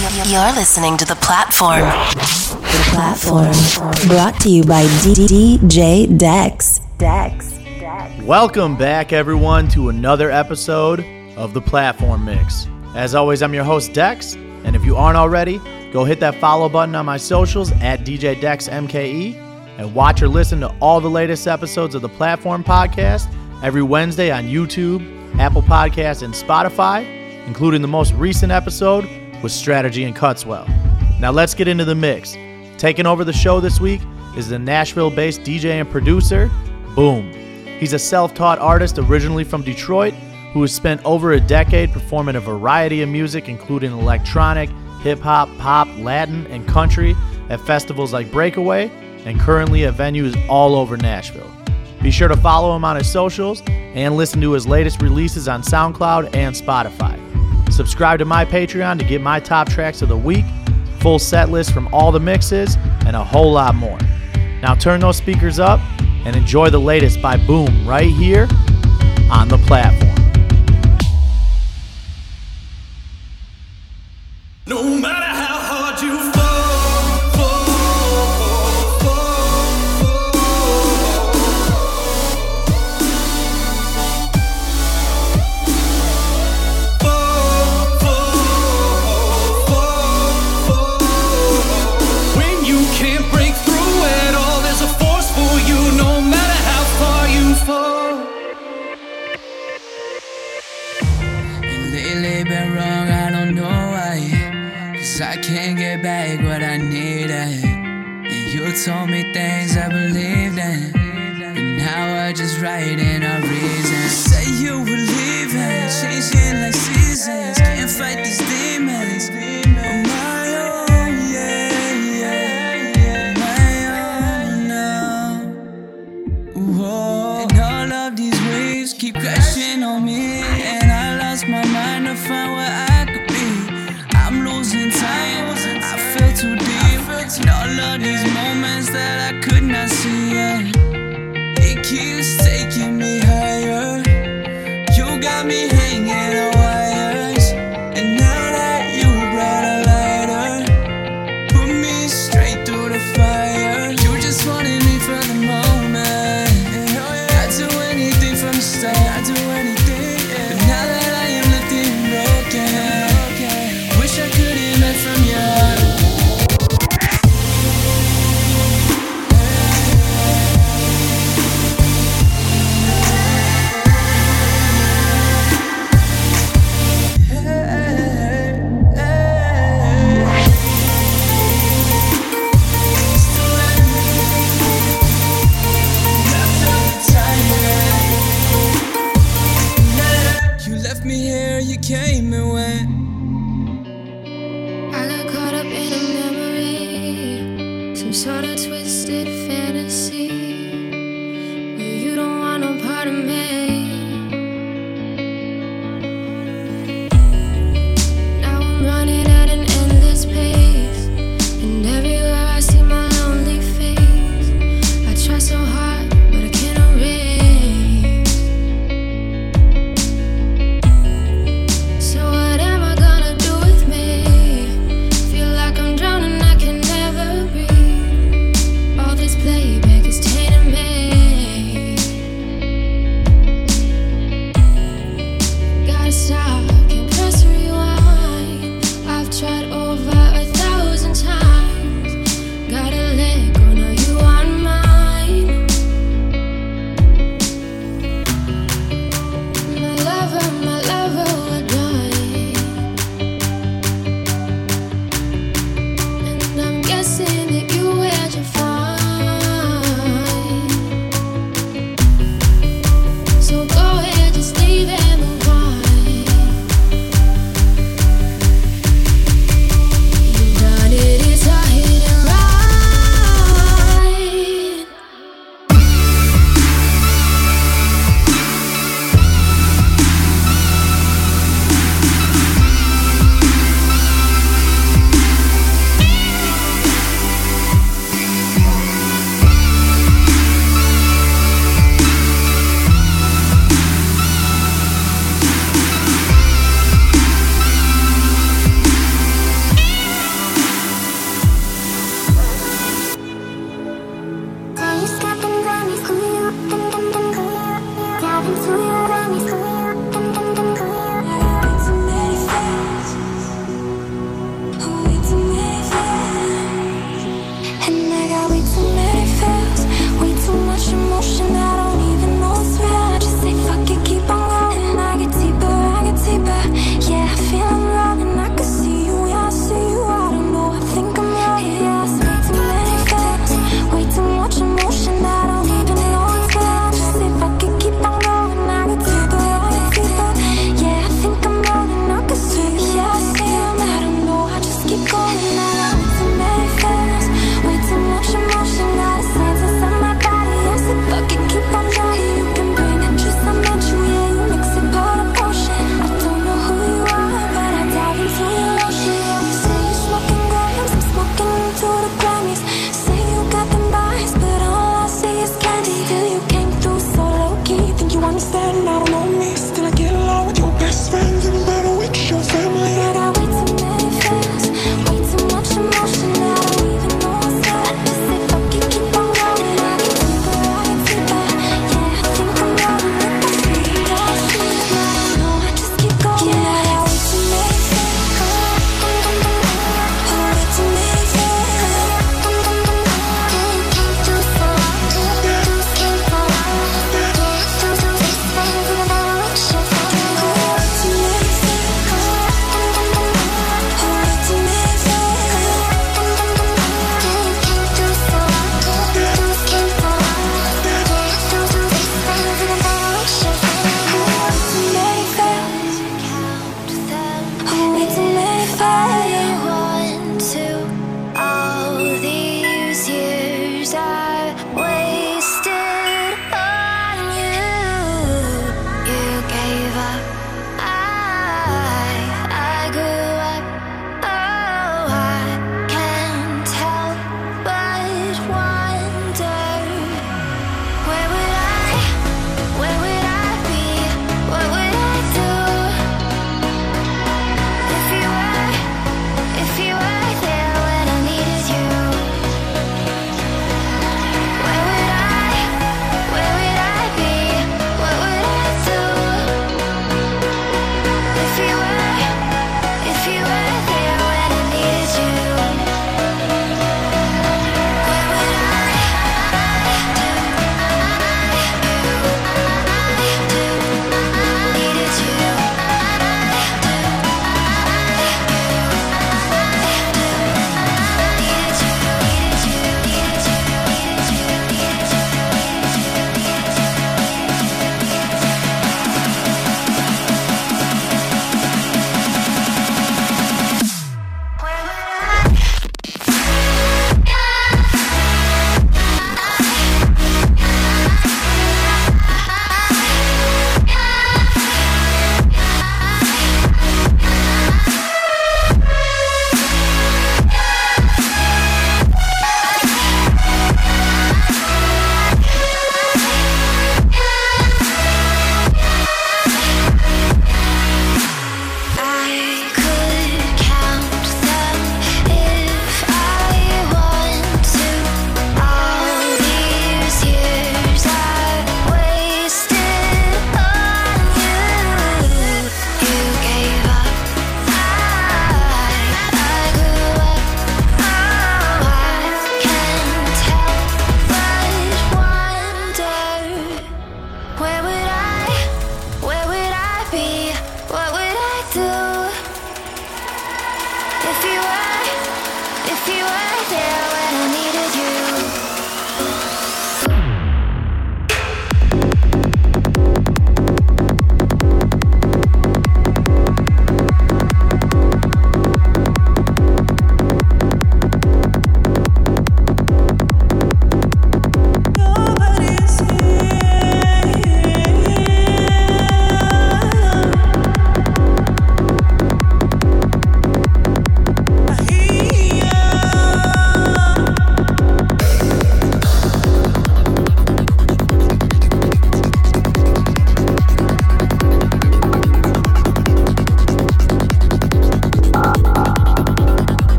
You're listening to The Platform. The Platform. Brought to you by DJ Dex. Dex. Welcome back, everyone, to another episode of The Platform Mix. As always, I'm your host, Dex, and if you aren't already, go hit that follow button on my socials at DJ Dex MKE and watch or listen to all the latest episodes of the Platform Podcast every Wednesday on YouTube, Apple Podcasts, and Spotify, including the most recent episode with Strategy and Cutswell. Now let's get into the mix. Taking over the show this week is the Nashville based DJ and producer, Boom. He's a self taught artist originally from Detroit who has spent over a decade performing a variety of music, including electronic, hip hop, pop, Latin, and country at festivals like Breakaway and currently at venues all over Nashville. Be sure to follow him on his socials and listen to his latest releases on SoundCloud and Spotify. Subscribe to my Patreon to get my top tracks of the week, full set list from all the mixes, and a whole lot more. Now turn those speakers up and enjoy the latest by Boom right here on the platform. Wrong, I don't know why. Cause I can't get back what I needed. And you told me things I believed in. But now I just write in a reason. Say you were leaving, changing like seasons. Can't fight these demons. And all of these waves keep crashing on me. And I lost my mind find where I could be. I'm losing time, I feel too deep. And all of these moments that I could not see. yeah.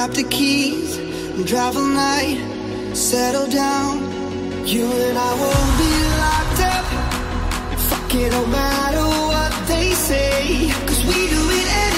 Grab the keys and drive all night. Settle down. You and I won't be locked up. Fuck it, no matter what they say. Cause we do it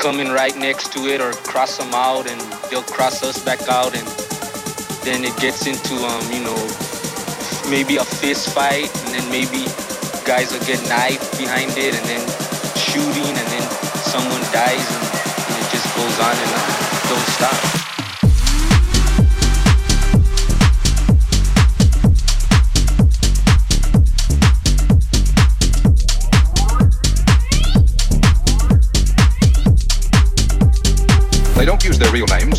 coming right next to it or cross them out and they'll cross us back out and then it gets into um, you know maybe a fist fight and then maybe guys will get knife behind it and then shooting and then someone dies and, and it just goes on and on. Don't stop. real name.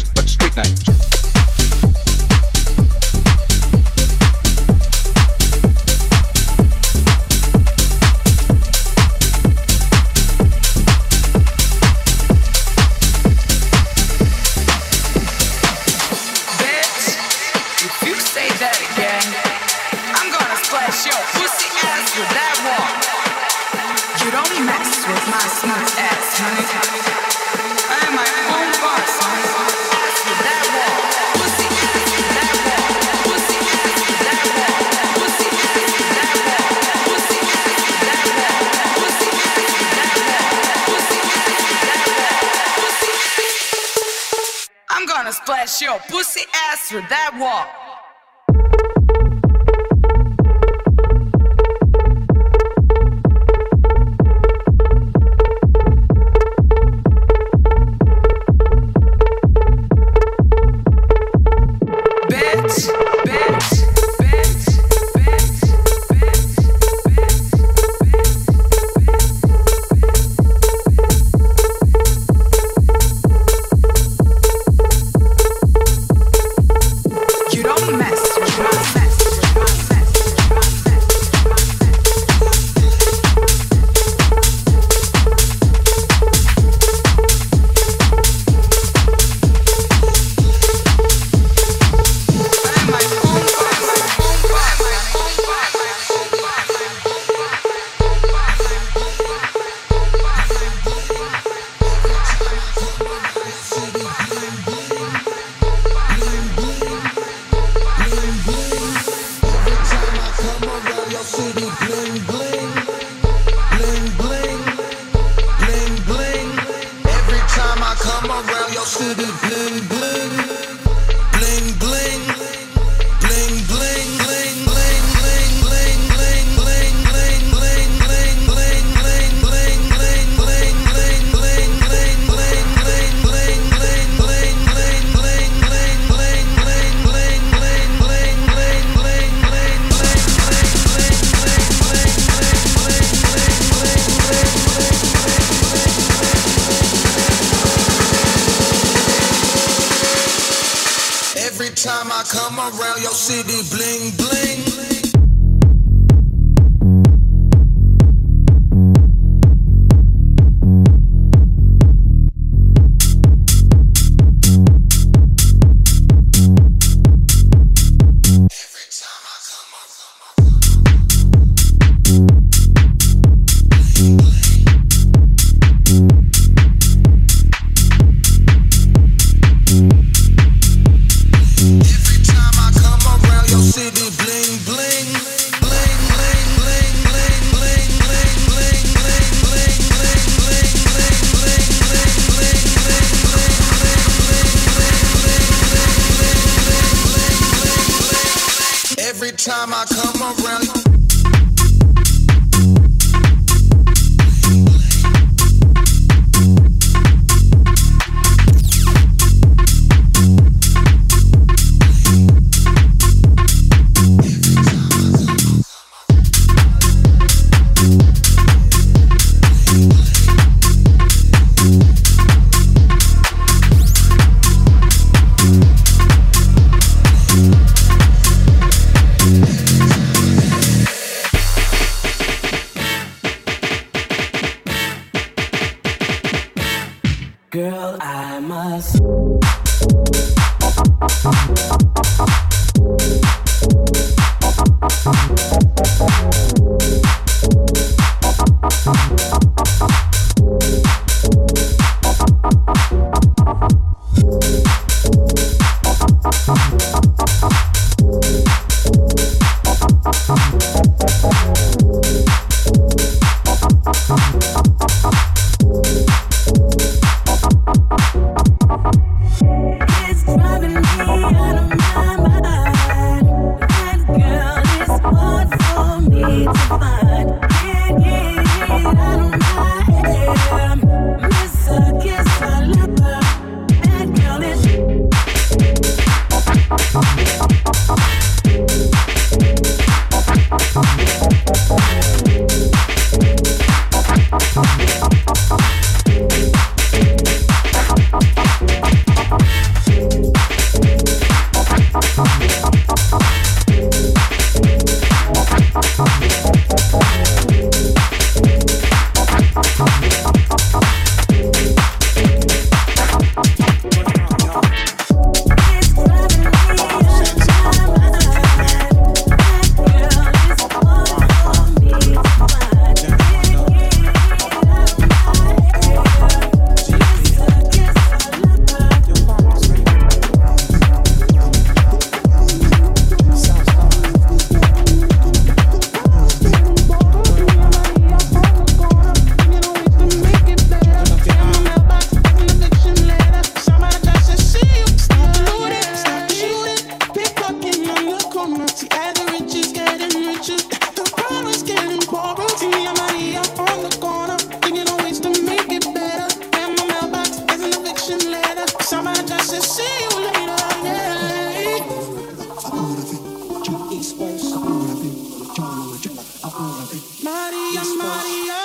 Maria, Maria.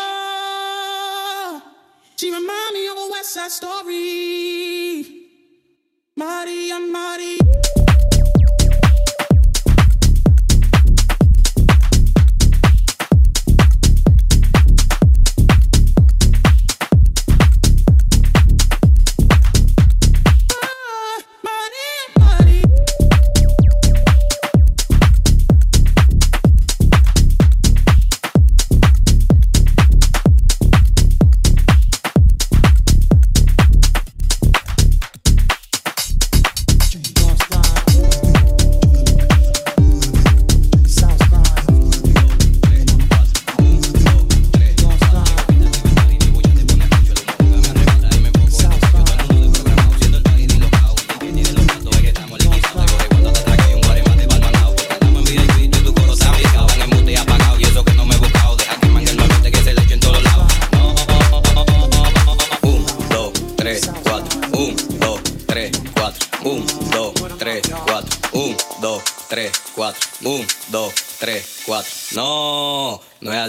She remind me of a West Side Story. Maria, Maria.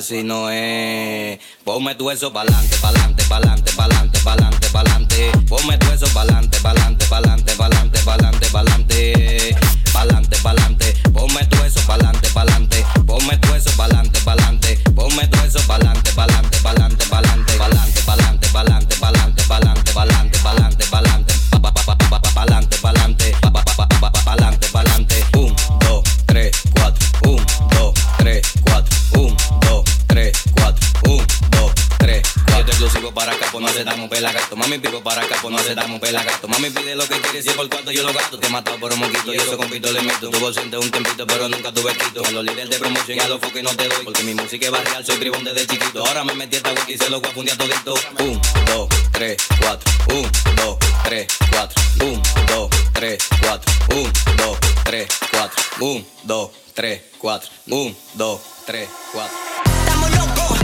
si no es. Ponme tu eso para adelante. Mami pico para acá, pues no se damos pela. Mami pide lo que quiere, si es por cuarto yo lo gasto. Te he matado por un moquito y eso compito le meto. Tuvo siente un tempito, pero nunca tuve quito. A los líderes de promoción y a los focos no te doy. Porque mi música es barrial, soy tribón desde chiquito. Ahora me metí esta wiki y se lo a fundir a todito. Un, dos, tres, cuatro. Un, dos, tres, cuatro. Un, dos, tres, cuatro. Un, dos, tres, cuatro. Un, dos, tres, cuatro. Un, dos, tres, cuatro. Estamos locos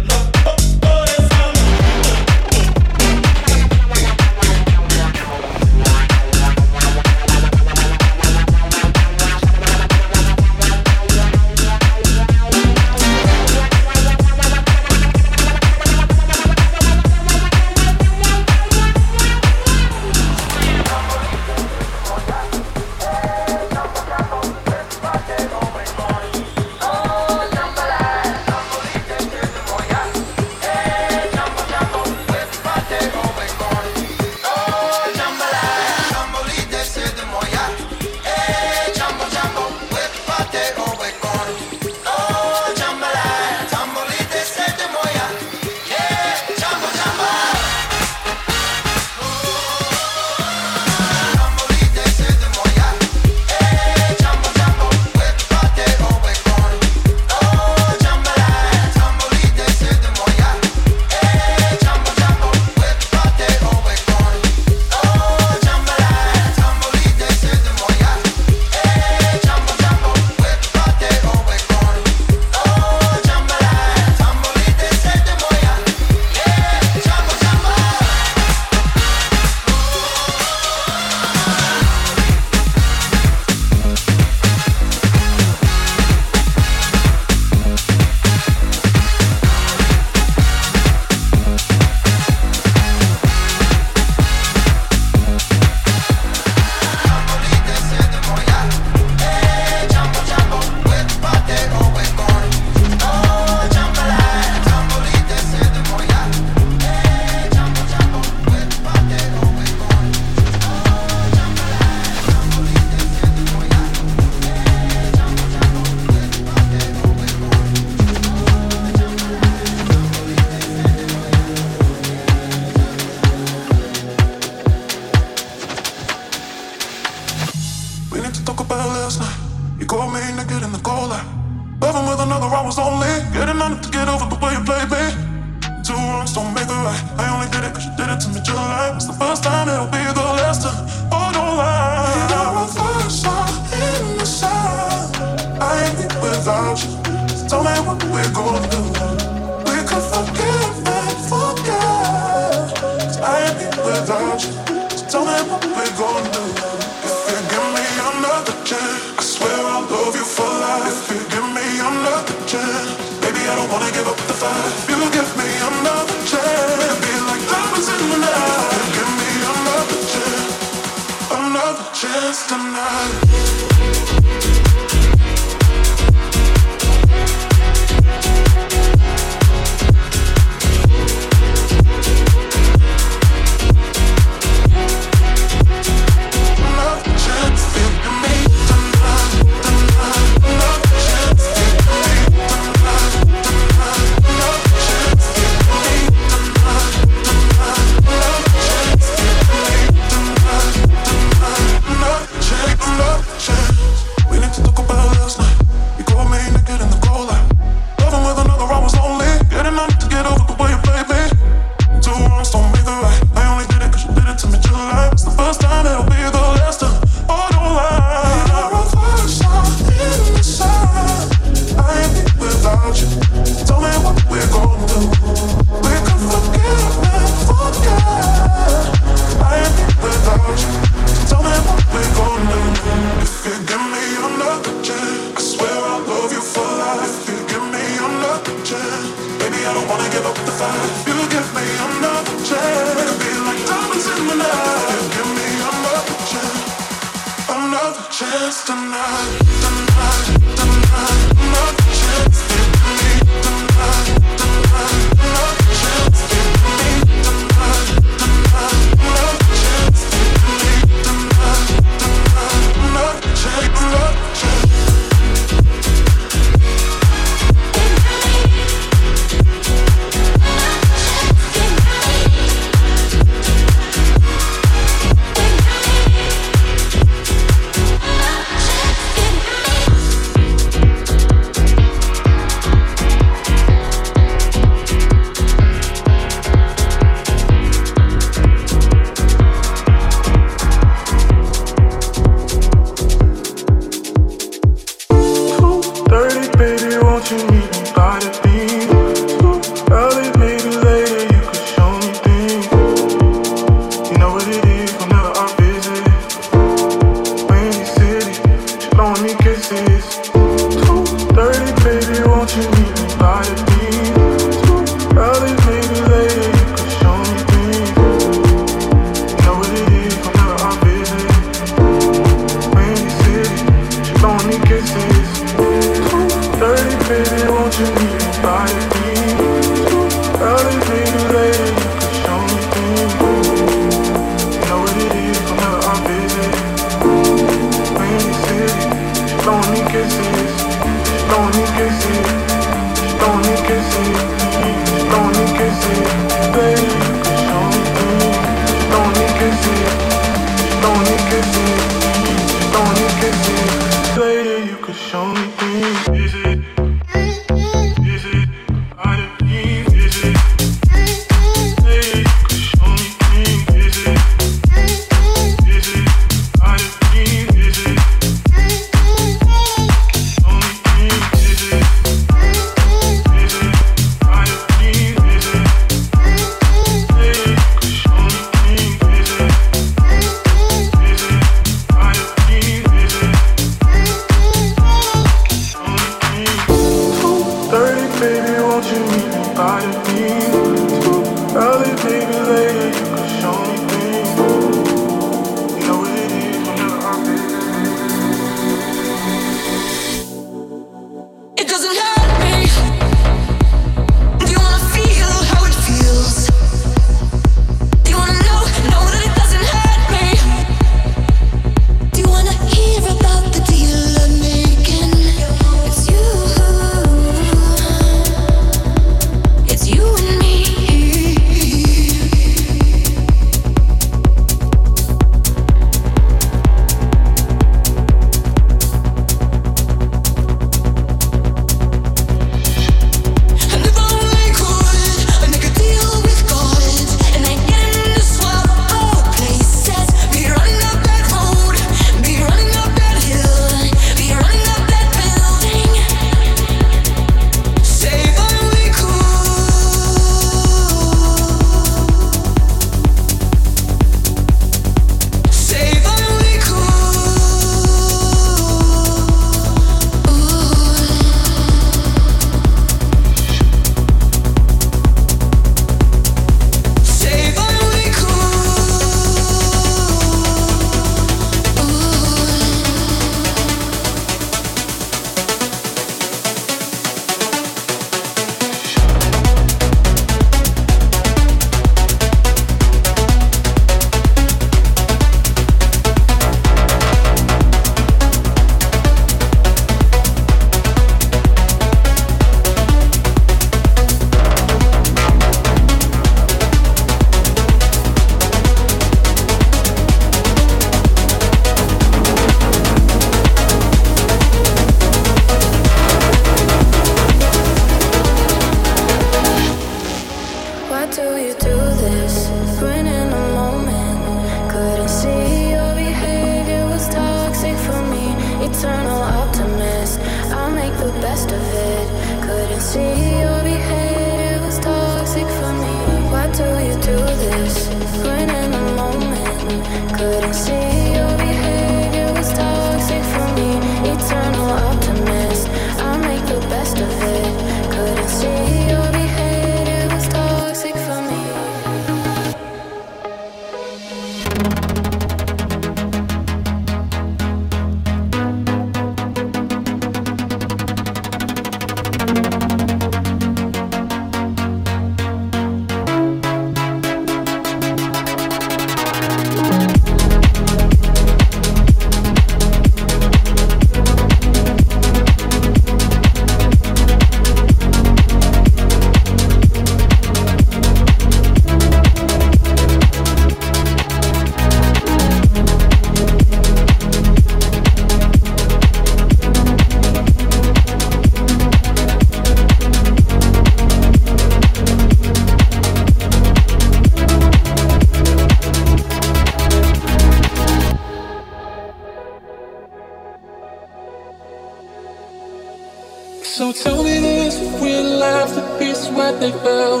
So tell me this, if we left the pieces where they fell,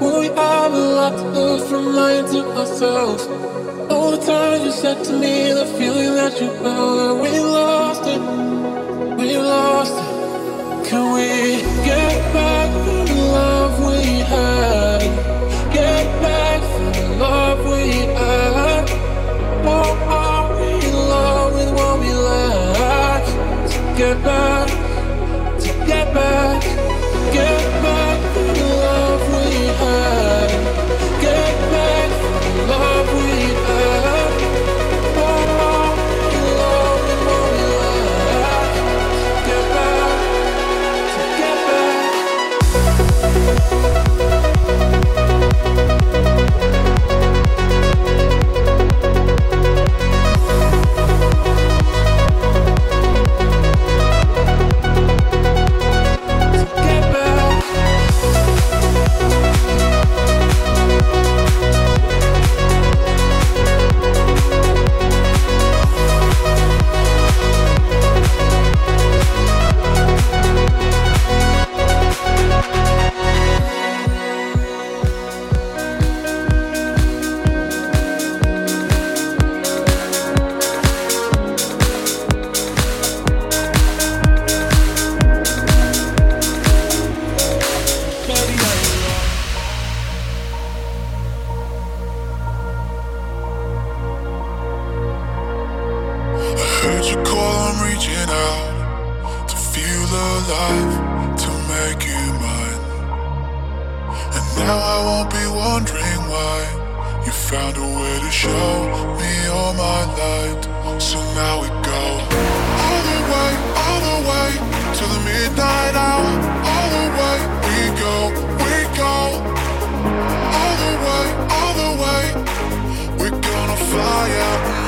will we have a lot to lose from lying to ourselves? All the times you said to me, the feeling that you felt, we lost it, we lost it. Can we get back the love we had? Get back the love we had. Or are we in love with what we lack? Get back Heard you call, I'm reaching out to feel alive, to make you mine. And now I won't be wondering why you found a way to show me all my light. So now we go all the way, all the way to the midnight hour. All the way we go, we go. All the way, all the way. We're gonna fly out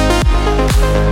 Thank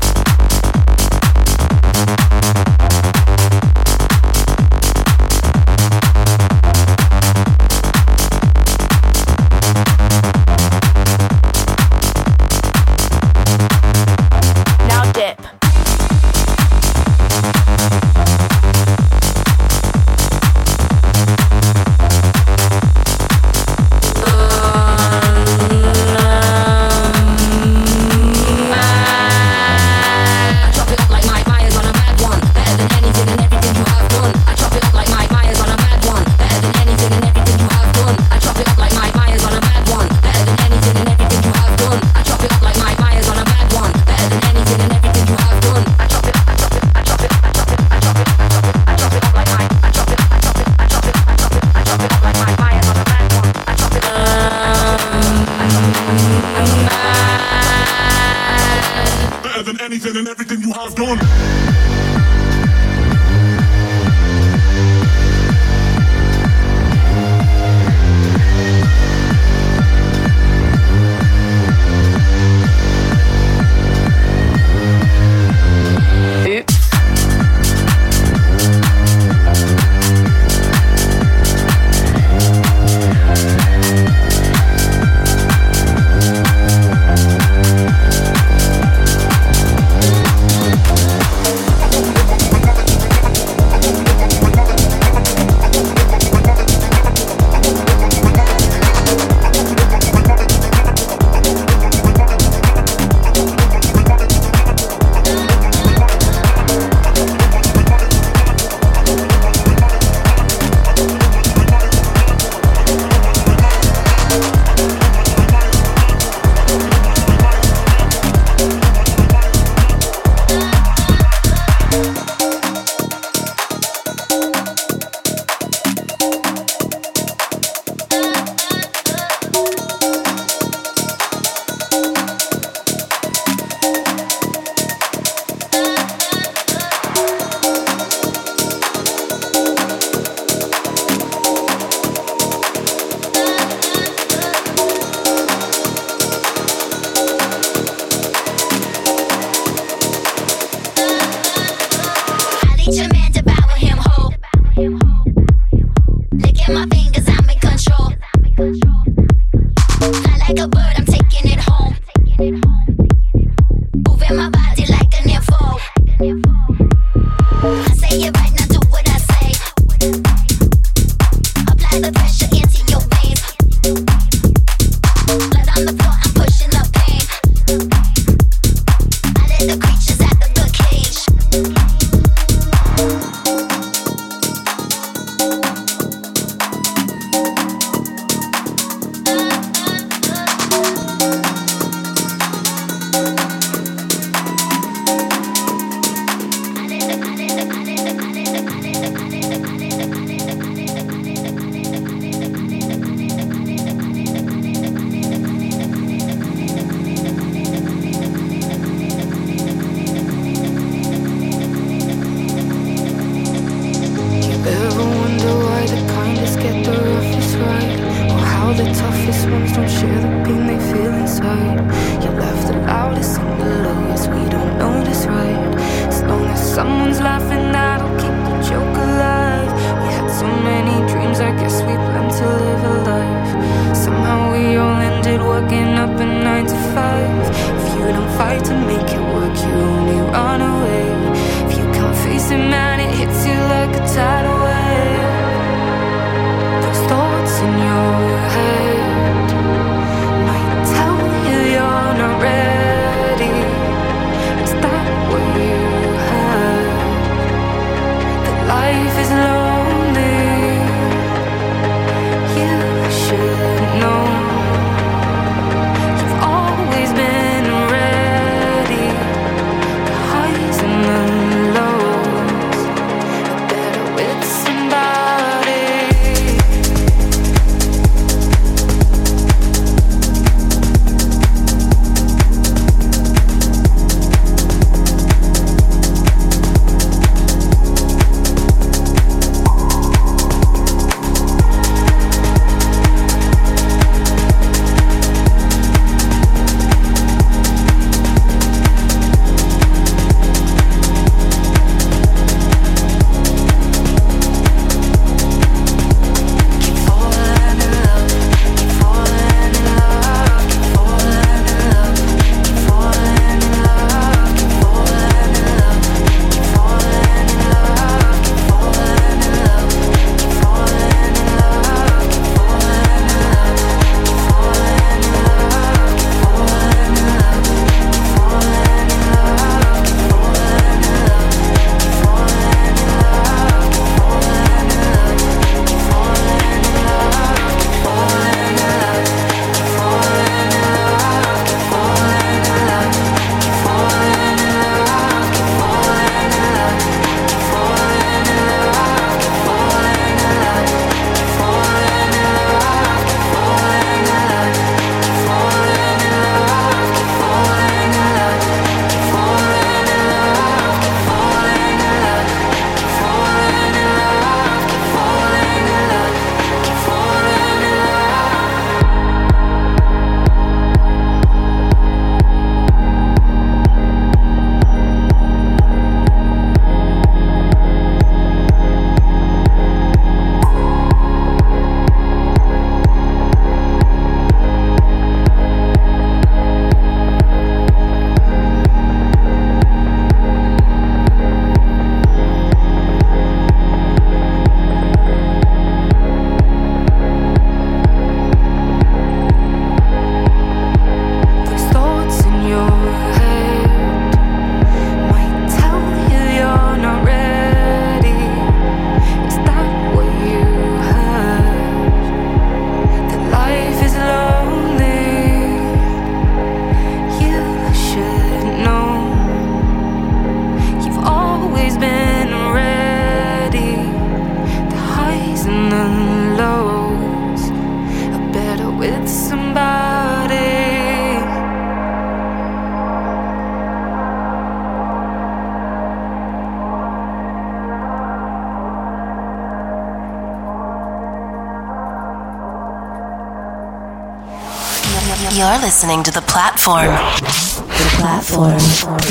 Listening to The Platform. The platform.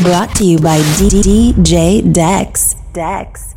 Brought to you by DJ Dex. Dex. Dex.